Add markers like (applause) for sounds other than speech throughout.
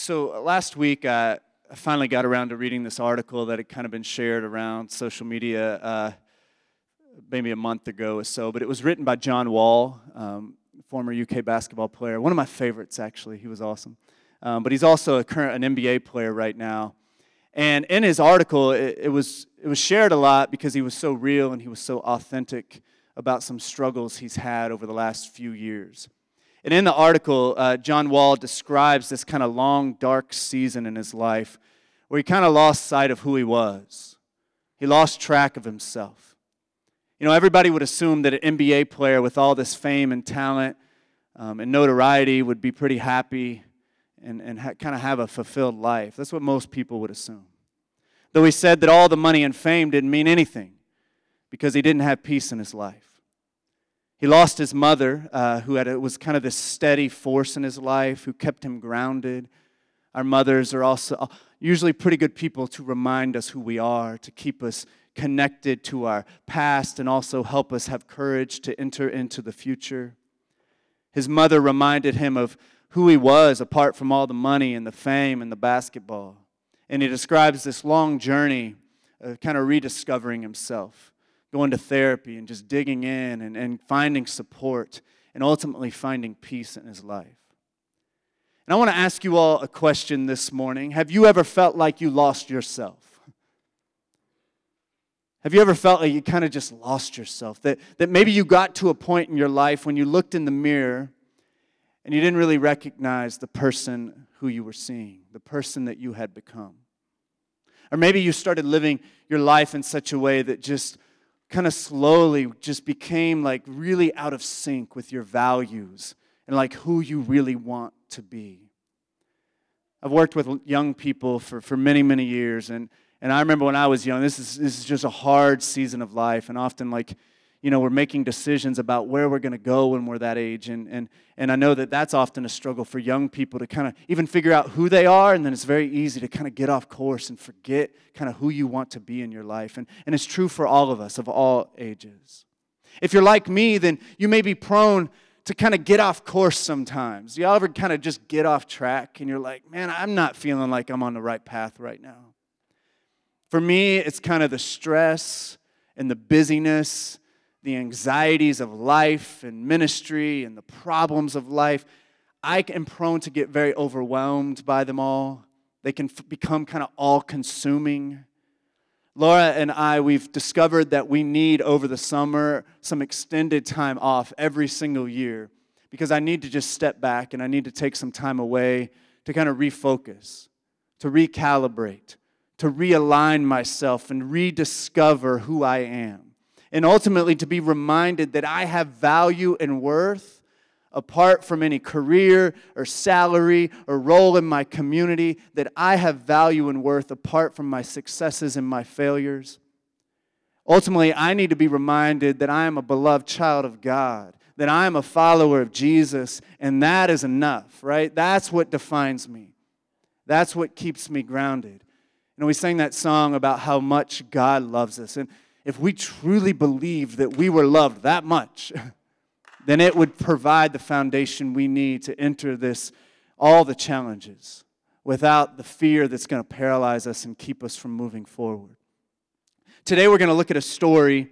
so uh, last week, uh, I finally got around to reading this article that had kind of been shared around social media uh, maybe a month ago or so, but it was written by John Wall, um, former UK basketball player. One of my favorites, actually. He was awesome. Um, but he's also a current an NBA player right now. And in his article, it, it, was, it was shared a lot because he was so real and he was so authentic about some struggles he's had over the last few years. And in the article, uh, John Wall describes this kind of long, dark season in his life where he kind of lost sight of who he was. He lost track of himself. You know, everybody would assume that an NBA player with all this fame and talent um, and notoriety would be pretty happy and, and ha- kind of have a fulfilled life. That's what most people would assume. Though he said that all the money and fame didn't mean anything because he didn't have peace in his life. He lost his mother, uh, who had a, was kind of this steady force in his life, who kept him grounded. Our mothers are also uh, usually pretty good people to remind us who we are, to keep us connected to our past, and also help us have courage to enter into the future. His mother reminded him of who he was apart from all the money and the fame and the basketball. And he describes this long journey of kind of rediscovering himself going to therapy and just digging in and, and finding support and ultimately finding peace in his life. And I want to ask you all a question this morning. Have you ever felt like you lost yourself? Have you ever felt like you kind of just lost yourself? That, that maybe you got to a point in your life when you looked in the mirror and you didn't really recognize the person who you were seeing, the person that you had become. Or maybe you started living your life in such a way that just kind of slowly just became like really out of sync with your values and like who you really want to be. I've worked with young people for, for many, many years, and, and I remember when I was young, this is, this is just a hard season of life, and often like you know, we're making decisions about where we're going to go when we're that age. And, and, and I know that that's often a struggle for young people to kind of even figure out who they are. And then it's very easy to kind of get off course and forget kind of who you want to be in your life. And, and it's true for all of us of all ages. If you're like me, then you may be prone to kind of get off course sometimes. Y'all ever kind of just get off track and you're like, man, I'm not feeling like I'm on the right path right now. For me, it's kind of the stress and the busyness the anxieties of life and ministry and the problems of life, I am prone to get very overwhelmed by them all. They can f- become kind of all consuming. Laura and I, we've discovered that we need over the summer some extended time off every single year because I need to just step back and I need to take some time away to kind of refocus, to recalibrate, to realign myself and rediscover who I am and ultimately to be reminded that I have value and worth apart from any career or salary or role in my community, that I have value and worth apart from my successes and my failures. Ultimately, I need to be reminded that I am a beloved child of God, that I am a follower of Jesus, and that is enough, right? That's what defines me. That's what keeps me grounded. And we sang that song about how much God loves us. And if we truly believed that we were loved that much, (laughs) then it would provide the foundation we need to enter this, all the challenges, without the fear that's going to paralyze us and keep us from moving forward. Today, we're going to look at a story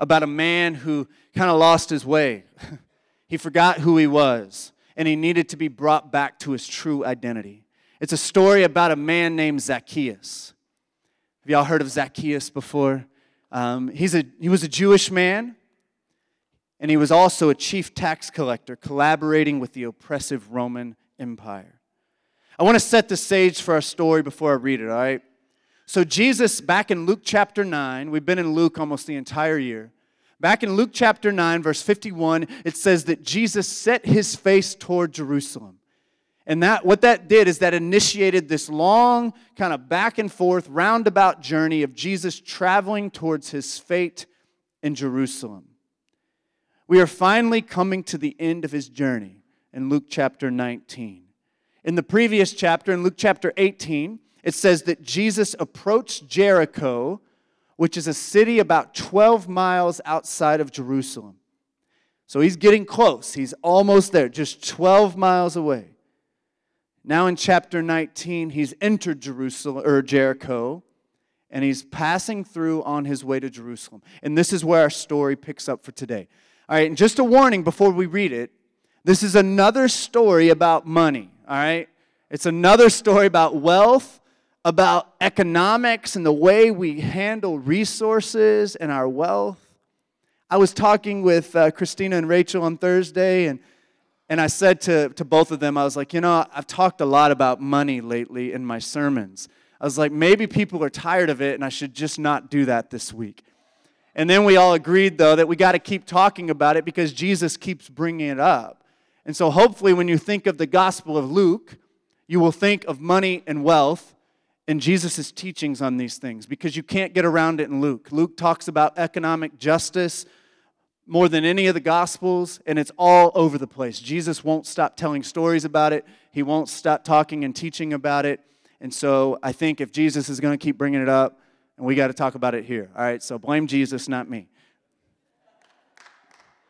about a man who kind of lost his way. (laughs) he forgot who he was, and he needed to be brought back to his true identity. It's a story about a man named Zacchaeus. Have y'all heard of Zacchaeus before? Um, he's a, he was a Jewish man, and he was also a chief tax collector, collaborating with the oppressive Roman Empire. I want to set the stage for our story before I read it, all right? So, Jesus, back in Luke chapter 9, we've been in Luke almost the entire year. Back in Luke chapter 9, verse 51, it says that Jesus set his face toward Jerusalem. And that what that did is that initiated this long kind of back and forth roundabout journey of Jesus traveling towards his fate in Jerusalem. We are finally coming to the end of his journey in Luke chapter 19. In the previous chapter, in Luke chapter 18, it says that Jesus approached Jericho, which is a city about 12 miles outside of Jerusalem. So he's getting close. He's almost there, just 12 miles away. Now in chapter 19, he's entered Jerusalem or Jericho and he's passing through on his way to Jerusalem. And this is where our story picks up for today. All right, and just a warning before we read it this is another story about money, all right? It's another story about wealth, about economics, and the way we handle resources and our wealth. I was talking with uh, Christina and Rachel on Thursday, and, and I said to, to both of them, I was like, you know, I've talked a lot about money lately in my sermons. I was like, maybe people are tired of it, and I should just not do that this week. And then we all agreed, though, that we got to keep talking about it because Jesus keeps bringing it up. And so, hopefully, when you think of the Gospel of Luke, you will think of money and wealth and Jesus' teachings on these things because you can't get around it in Luke. Luke talks about economic justice more than any of the Gospels, and it's all over the place. Jesus won't stop telling stories about it, he won't stop talking and teaching about it. And so I think if Jesus is going to keep bringing it up, and we got to talk about it here. All right, so blame Jesus, not me.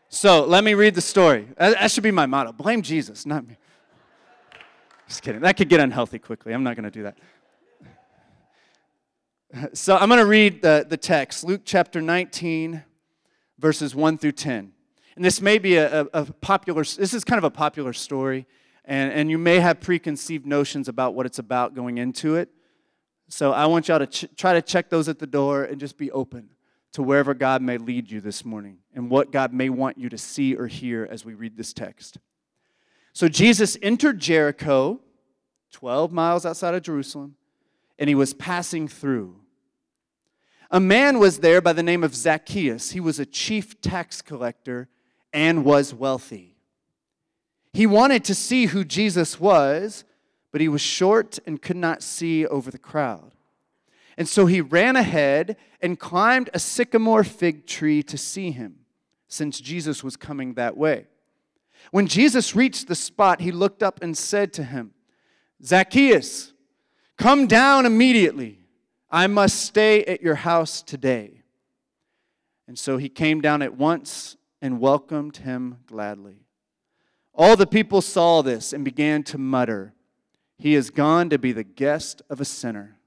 So let me read the story. That should be my motto blame Jesus, not me. Just kidding. That could get unhealthy quickly. I'm not going to do that. So I'm going to read the, the text Luke chapter 19, verses 1 through 10. And this may be a, a, a popular, this is kind of a popular story. And, and you may have preconceived notions about what it's about going into it. So I want y'all to ch- try to check those at the door and just be open to wherever God may lead you this morning and what God may want you to see or hear as we read this text. So Jesus entered Jericho, 12 miles outside of Jerusalem, and he was passing through. A man was there by the name of Zacchaeus. He was a chief tax collector and was wealthy. He wanted to see who Jesus was, but he was short and could not see over the crowd. And so he ran ahead and climbed a sycamore fig tree to see him, since Jesus was coming that way. When Jesus reached the spot, he looked up and said to him, Zacchaeus, come down immediately. I must stay at your house today. And so he came down at once and welcomed him gladly. All the people saw this and began to mutter, He is gone to be the guest of a sinner.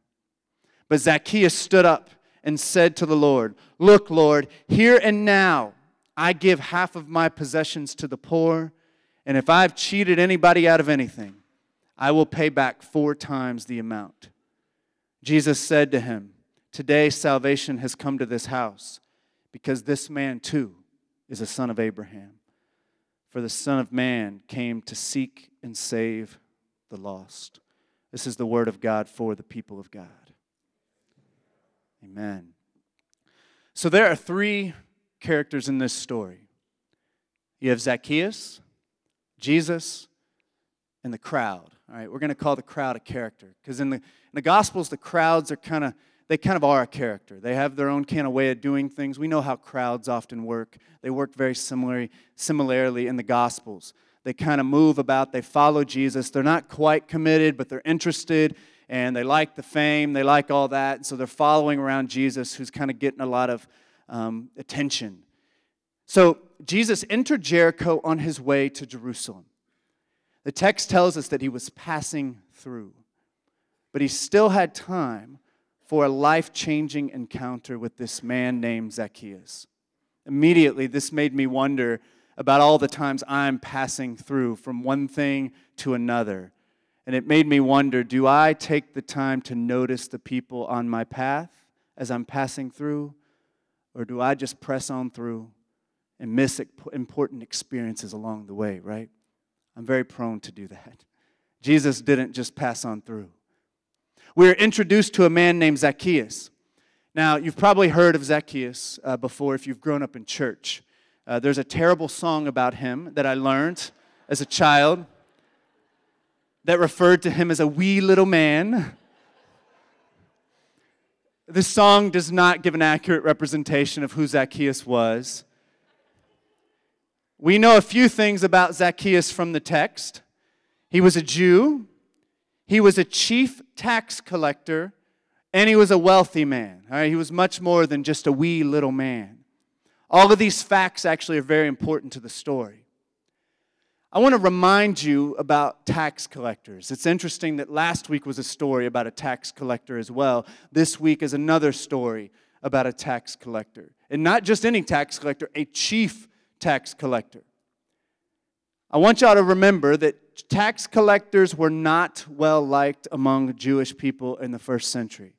But Zacchaeus stood up and said to the Lord, Look, Lord, here and now I give half of my possessions to the poor, and if I've cheated anybody out of anything, I will pay back four times the amount. Jesus said to him, Today salvation has come to this house, because this man too is a son of Abraham. For the Son of Man came to seek and save the lost. This is the word of God for the people of God. Amen. So there are three characters in this story you have Zacchaeus, Jesus, and the crowd. All right, we're going to call the crowd a character because in the, in the Gospels, the crowds are kind of they kind of are a character. They have their own kind of way of doing things. We know how crowds often work. They work very similarly, similarly in the Gospels. They kind of move about, they follow Jesus. They're not quite committed, but they're interested and they like the fame, they like all that. And so they're following around Jesus, who's kind of getting a lot of um, attention. So Jesus entered Jericho on his way to Jerusalem. The text tells us that he was passing through, but he still had time for a life changing encounter with this man named Zacchaeus. Immediately, this made me wonder about all the times I'm passing through from one thing to another. And it made me wonder do I take the time to notice the people on my path as I'm passing through? Or do I just press on through and miss important experiences along the way, right? I'm very prone to do that. (laughs) Jesus didn't just pass on through we're introduced to a man named Zacchaeus. Now, you've probably heard of Zacchaeus uh, before if you've grown up in church. Uh, there's a terrible song about him that I learned as a child that referred to him as a wee little man. This song does not give an accurate representation of who Zacchaeus was. We know a few things about Zacchaeus from the text. He was a Jew, he was a chief tax collector and he was a wealthy man. He was much more than just a wee little man. All of these facts actually are very important to the story. I want to remind you about tax collectors. It's interesting that last week was a story about a tax collector as well. This week is another story about a tax collector. And not just any tax collector, a chief tax collector. I want y'all to remember that tax collectors were not well liked among Jewish people in the first century.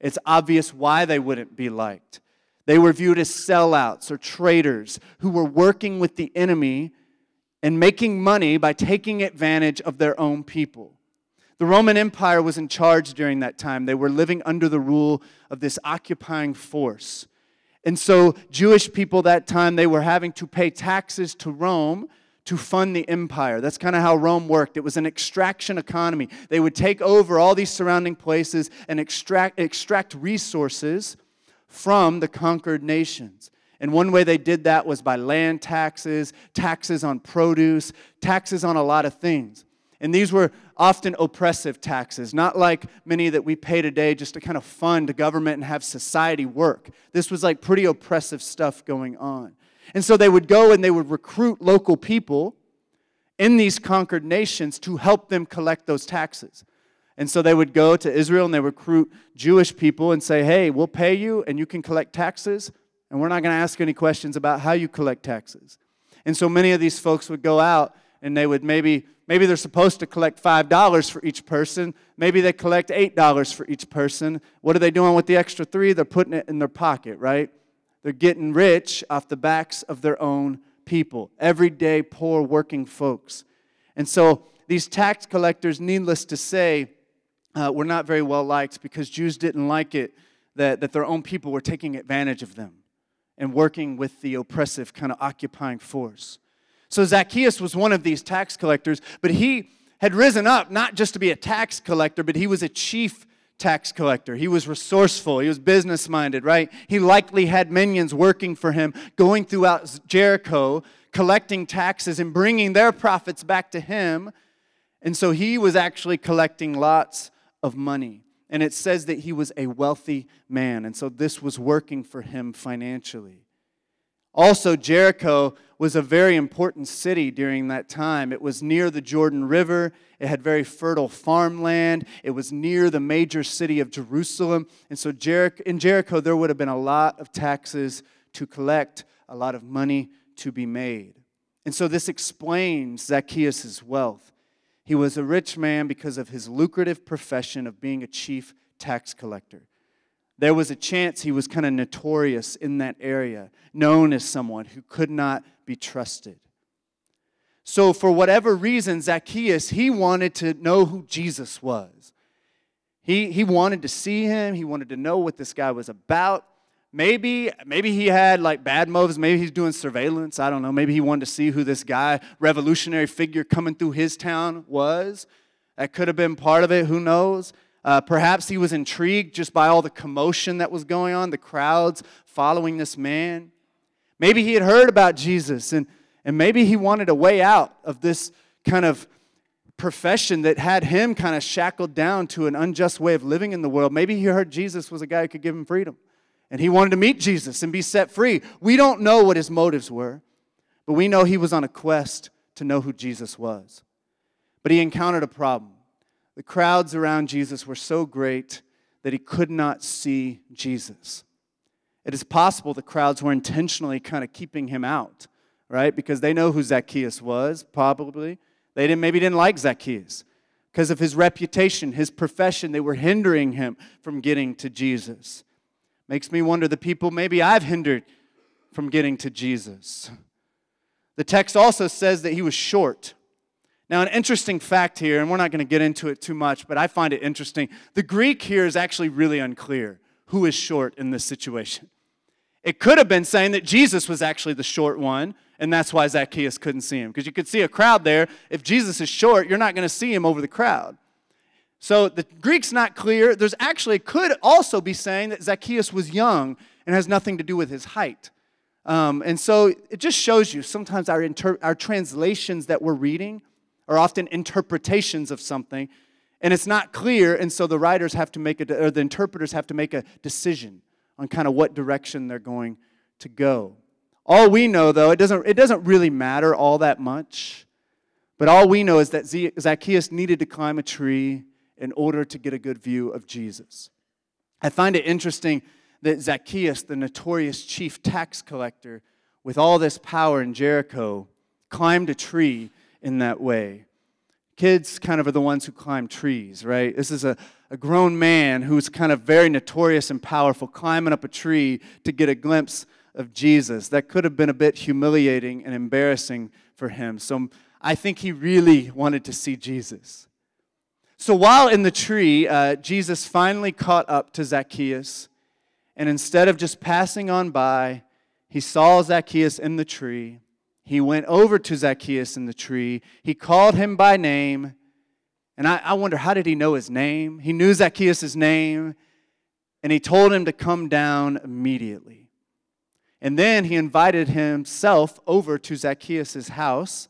It's obvious why they wouldn't be liked. They were viewed as sellouts or traitors who were working with the enemy and making money by taking advantage of their own people. The Roman Empire was in charge during that time. They were living under the rule of this occupying force. And so, Jewish people that time, they were having to pay taxes to Rome to fund the empire. That's kind of how Rome worked. It was an extraction economy. They would take over all these surrounding places and extract, extract resources from the conquered nations. And one way they did that was by land taxes, taxes on produce, taxes on a lot of things. And these were often oppressive taxes, not like many that we pay today just to kind of fund government and have society work. This was like pretty oppressive stuff going on. And so they would go and they would recruit local people in these conquered nations to help them collect those taxes. And so they would go to Israel and they recruit Jewish people and say, hey, we'll pay you and you can collect taxes and we're not going to ask any questions about how you collect taxes. And so many of these folks would go out and they would maybe maybe they're supposed to collect $5 for each person maybe they collect $8 for each person what are they doing with the extra 3 they're putting it in their pocket right they're getting rich off the backs of their own people everyday poor working folks and so these tax collectors needless to say uh, were not very well liked because jews didn't like it that, that their own people were taking advantage of them and working with the oppressive kind of occupying force. So Zacchaeus was one of these tax collectors, but he had risen up not just to be a tax collector, but he was a chief tax collector. He was resourceful, he was business minded, right? He likely had minions working for him, going throughout Jericho, collecting taxes and bringing their profits back to him. And so he was actually collecting lots of money and it says that he was a wealthy man. And so this was working for him financially. Also, Jericho was a very important city during that time. It was near the Jordan River. It had very fertile farmland. It was near the major city of Jerusalem. And so, in Jericho, there would have been a lot of taxes to collect, a lot of money to be made. And so, this explains Zacchaeus' wealth. He was a rich man because of his lucrative profession of being a chief tax collector. There was a chance he was kind of notorious in that area, known as someone who could not be trusted. So, for whatever reason, Zacchaeus, he wanted to know who Jesus was. He, he wanted to see him, he wanted to know what this guy was about. Maybe, maybe he had like bad motives. Maybe he's doing surveillance. I don't know. Maybe he wanted to see who this guy, revolutionary figure coming through his town, was. That could have been part of it. Who knows? Uh, perhaps he was intrigued just by all the commotion that was going on, the crowds following this man. Maybe he had heard about Jesus and, and maybe he wanted a way out of this kind of profession that had him kind of shackled down to an unjust way of living in the world. Maybe he heard Jesus was a guy who could give him freedom and he wanted to meet Jesus and be set free. We don't know what his motives were, but we know he was on a quest to know who Jesus was. But he encountered a problem. The crowds around Jesus were so great that he could not see Jesus. It is possible the crowds were intentionally kind of keeping him out, right? Because they know who Zacchaeus was, probably. They didn't, maybe didn't like Zacchaeus because of his reputation, his profession. They were hindering him from getting to Jesus. Makes me wonder the people maybe I've hindered from getting to Jesus. The text also says that he was short. Now, an interesting fact here, and we're not going to get into it too much, but I find it interesting. The Greek here is actually really unclear who is short in this situation. It could have been saying that Jesus was actually the short one, and that's why Zacchaeus couldn't see him. Because you could see a crowd there. If Jesus is short, you're not going to see him over the crowd. So the Greek's not clear. There's actually could also be saying that Zacchaeus was young and has nothing to do with his height. Um, and so it just shows you sometimes our, inter- our translations that we're reading are often interpretations of something, and it's not clear, and so the writers have to make a, or the interpreters have to make a decision on kind of what direction they're going to go. All we know, though, it doesn't, it doesn't really matter all that much But all we know is that Zacchaeus needed to climb a tree in order to get a good view of Jesus. I find it interesting that Zacchaeus, the notorious chief tax collector, with all this power in Jericho, climbed a tree in that way. Kids kind of are the ones who climb trees, right? This is a, a grown man who's kind of very notorious and powerful, climbing up a tree to get a glimpse of Jesus. That could have been a bit humiliating and embarrassing for him. So I think he really wanted to see Jesus. So while in the tree, uh, Jesus finally caught up to Zacchaeus, and instead of just passing on by, he saw Zacchaeus in the tree. He went over to Zacchaeus in the tree. He called him by name. And I, I wonder, how did he know his name? He knew Zacchaeus' name, and he told him to come down immediately. And then he invited himself over to Zacchaeus' house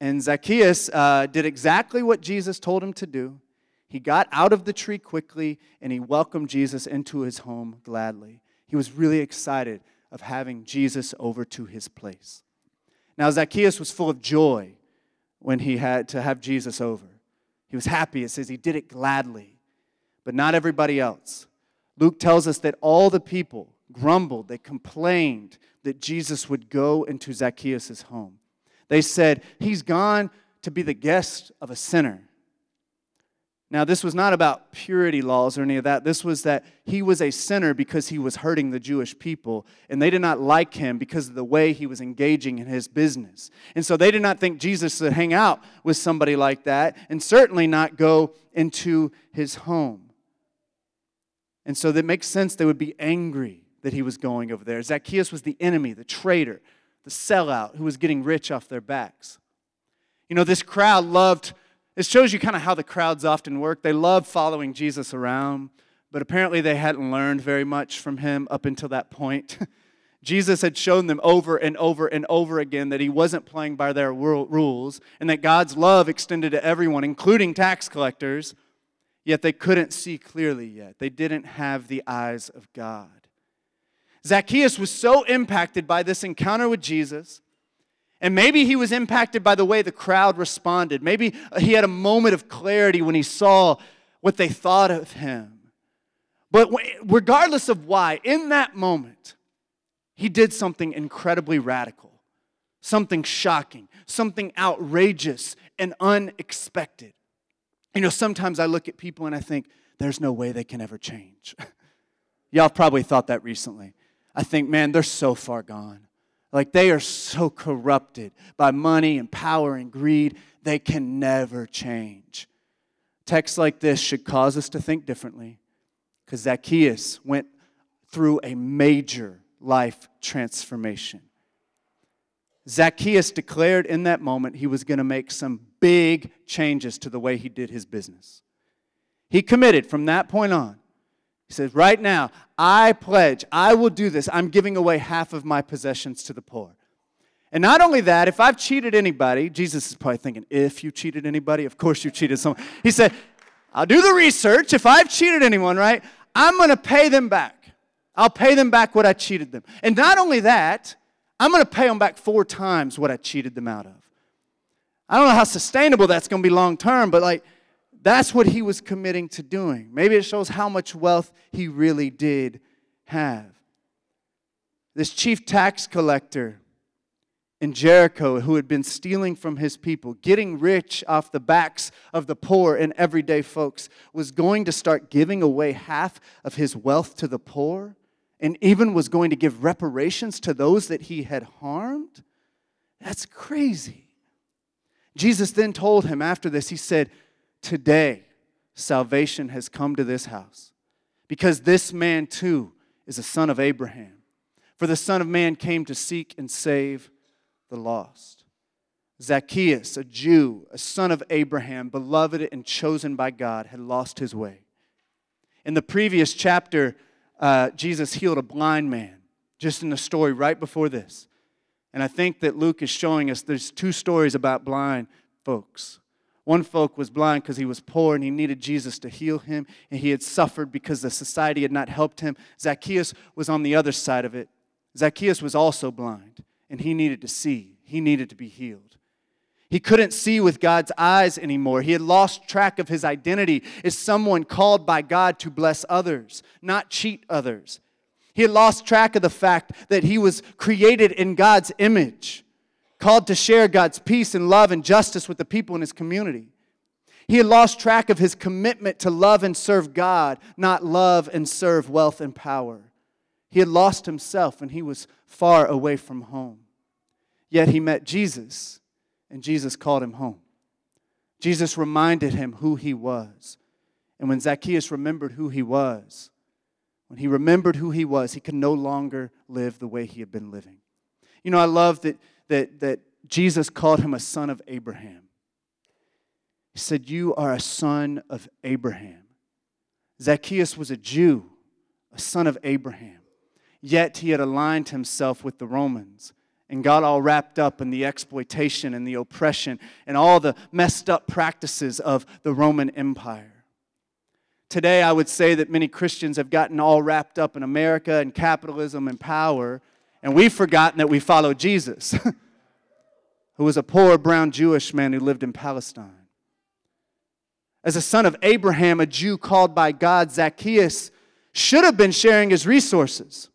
and Zacchaeus uh, did exactly what Jesus told him to do. He got out of the tree quickly and he welcomed Jesus into his home gladly. He was really excited of having Jesus over to his place. Now, Zacchaeus was full of joy when he had to have Jesus over. He was happy. It says he did it gladly, but not everybody else. Luke tells us that all the people grumbled, they complained that Jesus would go into Zacchaeus' home. They said, He's gone to be the guest of a sinner. Now, this was not about purity laws or any of that. This was that he was a sinner because he was hurting the Jewish people, and they did not like him because of the way he was engaging in his business. And so they did not think Jesus would hang out with somebody like that, and certainly not go into his home. And so that makes sense they would be angry that he was going over there. Zacchaeus was the enemy, the traitor, the sellout who was getting rich off their backs. You know, this crowd loved, it shows you kind of how the crowds often work. They love following Jesus around, but apparently they hadn't learned very much from him up until that point. (laughs) Jesus had shown them over and over and over again that he wasn't playing by their rules and that God's love extended to everyone, including tax collectors, yet they couldn't see clearly yet. They didn't have the eyes of God. Zacchaeus was so impacted by this encounter with Jesus, and maybe he was impacted by the way the crowd responded. Maybe he had a moment of clarity when he saw what they thought of him. But regardless of why, in that moment, he did something incredibly radical, something shocking, something outrageous and unexpected. You know, sometimes I look at people and I think, there's no way they can ever change. (laughs) Y'all probably thought that recently. I think, man, they're so far gone. Like they are so corrupted by money and power and greed, they can never change. Texts like this should cause us to think differently because Zacchaeus went through a major life transformation. Zacchaeus declared in that moment he was going to make some big changes to the way he did his business. He committed from that point on he says, Right now, I pledge, I will do this. I'm giving away half of my possessions to the poor. And not only that, if I've cheated anybody, Jesus is probably thinking, if you cheated anybody, of course you cheated someone. He said, I'll do the research. If I've cheated anyone, right, I'm going to pay them back. I'll pay them back what I cheated them. And not only that, I'm going to pay them back four times what I cheated them out of. I don't know how sustainable that's going to be long term, but like, that's what he was committing to doing. Maybe it shows how much wealth he really did have. This chief tax collector in Jericho, who had been stealing from his people, getting rich off the backs of the poor and everyday folks, was going to start giving away half of his wealth to the poor and even was going to give reparations to those that he had harmed. That's crazy. Jesus then told him after this, he said, Today, salvation has come to this house because this man too is a son of Abraham. For the Son of Man came to seek and save the lost. Zacchaeus, a Jew, a son of Abraham, beloved and chosen by God, had lost his way. In the previous chapter, uh, Jesus healed a blind man, just in the story right before this. And I think that Luke is showing us there's two stories about blind folks. One folk was blind because he was poor and he needed Jesus to heal him, and he had suffered because the society had not helped him. Zacchaeus was on the other side of it. Zacchaeus was also blind, and he needed to see, he needed to be healed. He couldn't see with God's eyes anymore. He had lost track of his identity as someone called by God to bless others, not cheat others. He had lost track of the fact that he was created in God's image, called to share God's peace and love and justice with the people in his community. He had lost track of his commitment to love and serve God, not love and serve wealth and power. He had lost himself and he was far away from home. Yet he met Jesus and Jesus called him home. Jesus reminded him who he was. And when Zacchaeus remembered who he was, when he remembered who he was, he could no longer live the way he had been living. You know, I love that, that, that Jesus called him a son of Abraham. He said, You are a son of Abraham. Zacchaeus was a Jew, a son of Abraham. Yet he had aligned himself with the Romans and got all wrapped up in the exploitation and the oppression and all the messed up practices of the Roman Empire. Today, I would say that many Christians have gotten all wrapped up in America and capitalism and power, and we've forgotten that we follow Jesus, (laughs) who was a poor brown Jewish man who lived in Palestine. As a son of Abraham, a Jew called by God, Zacchaeus should have been sharing his resources.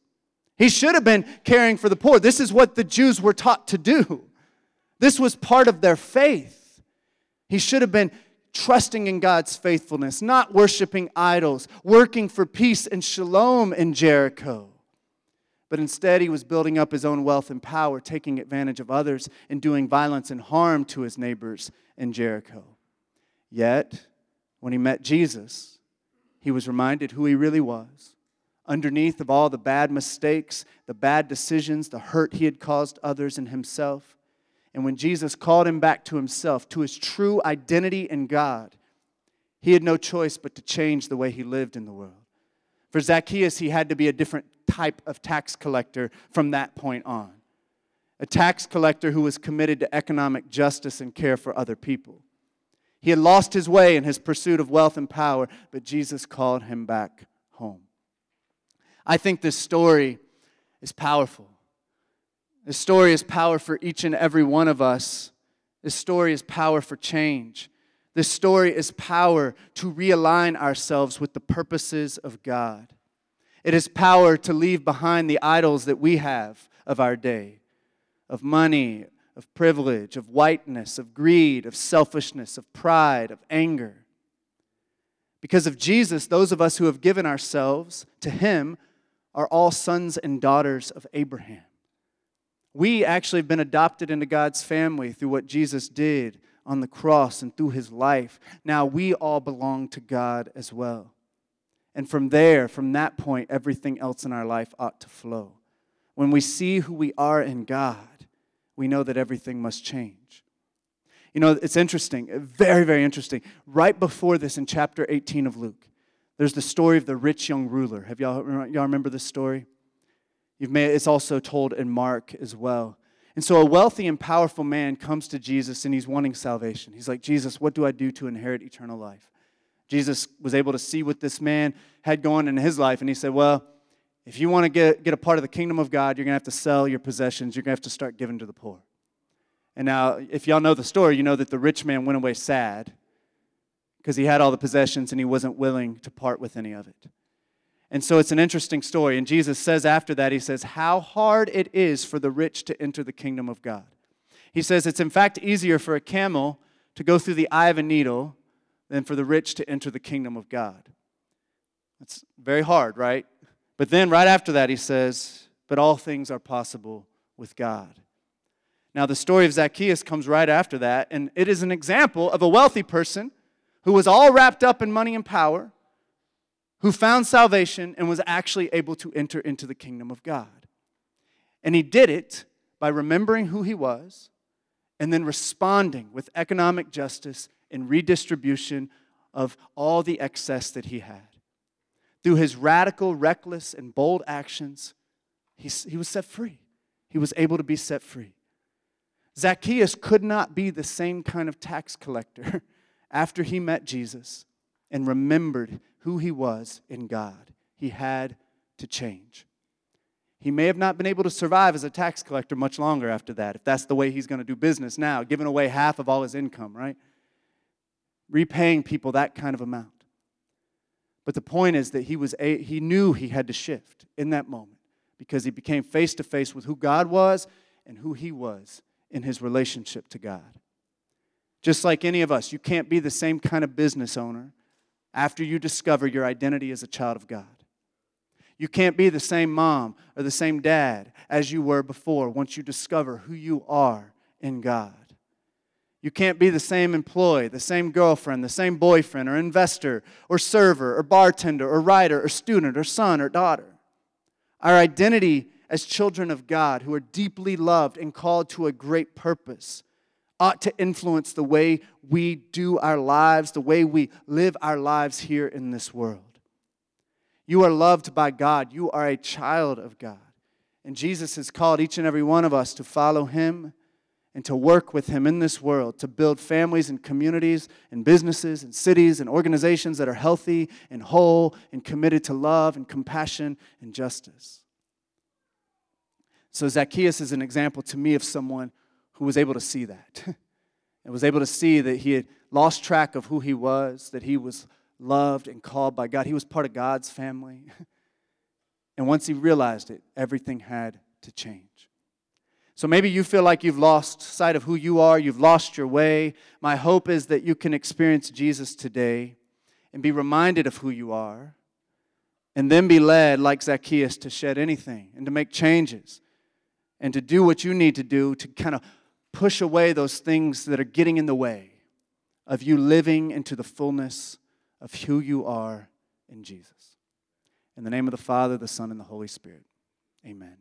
He should have been caring for the poor. This is what the Jews were taught to do. This was part of their faith. He should have been trusting in God's faithfulness, not worshiping idols, working for peace and shalom in Jericho. But instead, he was building up his own wealth and power, taking advantage of others, and doing violence and harm to his neighbors in Jericho. Yet, when he met Jesus, he was reminded who he really was underneath of all the bad mistakes, the bad decisions, the hurt he had caused others and himself. And when Jesus called him back to himself, to his true identity in God, he had no choice but to change the way he lived in the world. For Zacchaeus, he had to be a different type of tax collector from that point on. A tax collector who was committed to economic justice and care for other people. He had lost his way in his pursuit of wealth and power, but Jesus called him back home. I think this story is powerful. This story is power for each and every one of us. This story is power for change. This story is power to realign ourselves with the purposes of God. It is power to leave behind the idols that we have of our day of money, of privilege, of whiteness, of greed, of selfishness, of pride, of anger. Because of Jesus, those of us who have given ourselves to Him are all sons and daughters of Abraham. We actually have been adopted into God's family through what Jesus did on the cross and through his life. Now we all belong to God as well. And from there, from that point, everything else in our life ought to flow. When we see who we are in God, we know that everything must change. You know, it's interesting, very, very interesting. Right before this, in chapter 18 of Luke, there's the story of the rich young ruler. Have y'all, y'all remember this story? You've made, it's also told in Mark as well. And so a wealthy and powerful man comes to Jesus and he's wanting salvation. He's like, Jesus, what do I do to inherit eternal life? Jesus was able to see what this man had going in his life, and he said, Well, if you want to get, get a part of the kingdom of God, you're going to have to sell your possessions. You're going to have to start giving to the poor. And now, if y'all know the story, you know that the rich man went away sad because he had all the possessions and he wasn't willing to part with any of it. And so it's an interesting story. And Jesus says after that, He says, How hard it is for the rich to enter the kingdom of God. He says, It's in fact easier for a camel to go through the eye of a needle than for the rich to enter the kingdom of God. That's very hard, right? But then right after that, he says, But all things are possible with God. Now, the story of Zacchaeus comes right after that, and it is an example of a wealthy person who was all wrapped up in money and power, who found salvation and was actually able to enter into the kingdom of God. And he did it by remembering who he was and then responding with economic justice and redistribution of all the excess that he had. Through his radical, reckless, and bold actions, he, he was set free. He was able to be set free. Zacchaeus could not be the same kind of tax collector (laughs) after he met Jesus and remembered who he was in God. He had to change. He may have not been able to survive as a tax collector much longer after that, if that's the way he's going to do business now, giving away half of all his income, right? Repaying people that kind of amount. But the point is that he, was a, he knew he had to shift in that moment because he became face to face with who God was and who he was in his relationship to God. Just like any of us, you can't be the same kind of business owner after you discover your identity as a child of God. You can't be the same mom or the same dad as you were before once you discover who you are in God. You can't be the same employee, the same girlfriend, the same boyfriend, or investor, or server, or bartender, or writer, or student, or son, or daughter. Our identity as children of God who are deeply loved and called to a great purpose ought to influence the way we do our lives, the way we live our lives here in this world. You are loved by God. You are a child of God. And Jesus has called each and every one of us to follow him and to work with him in this world, to build families and communities and businesses and cities and organizations that are healthy and whole and committed to love and compassion and justice. So, Zacchaeus is an example to me of someone who was able to see that (laughs) and was able to see that he had lost track of who he was, that he was loved and called by God. He was part of God's family. (laughs) And once he realized it, everything had to change. So maybe you feel like you've lost sight of who you are, you've lost your way. My hope is that you can experience Jesus today and be reminded of who you are, and then be led, like Zacchaeus, to shed anything and to make changes and to do what you need to do to kind of push away those things that are getting in the way of you living into the fullness of who you are in Jesus. In the name of the Father, the Son, and the Holy Spirit, amen.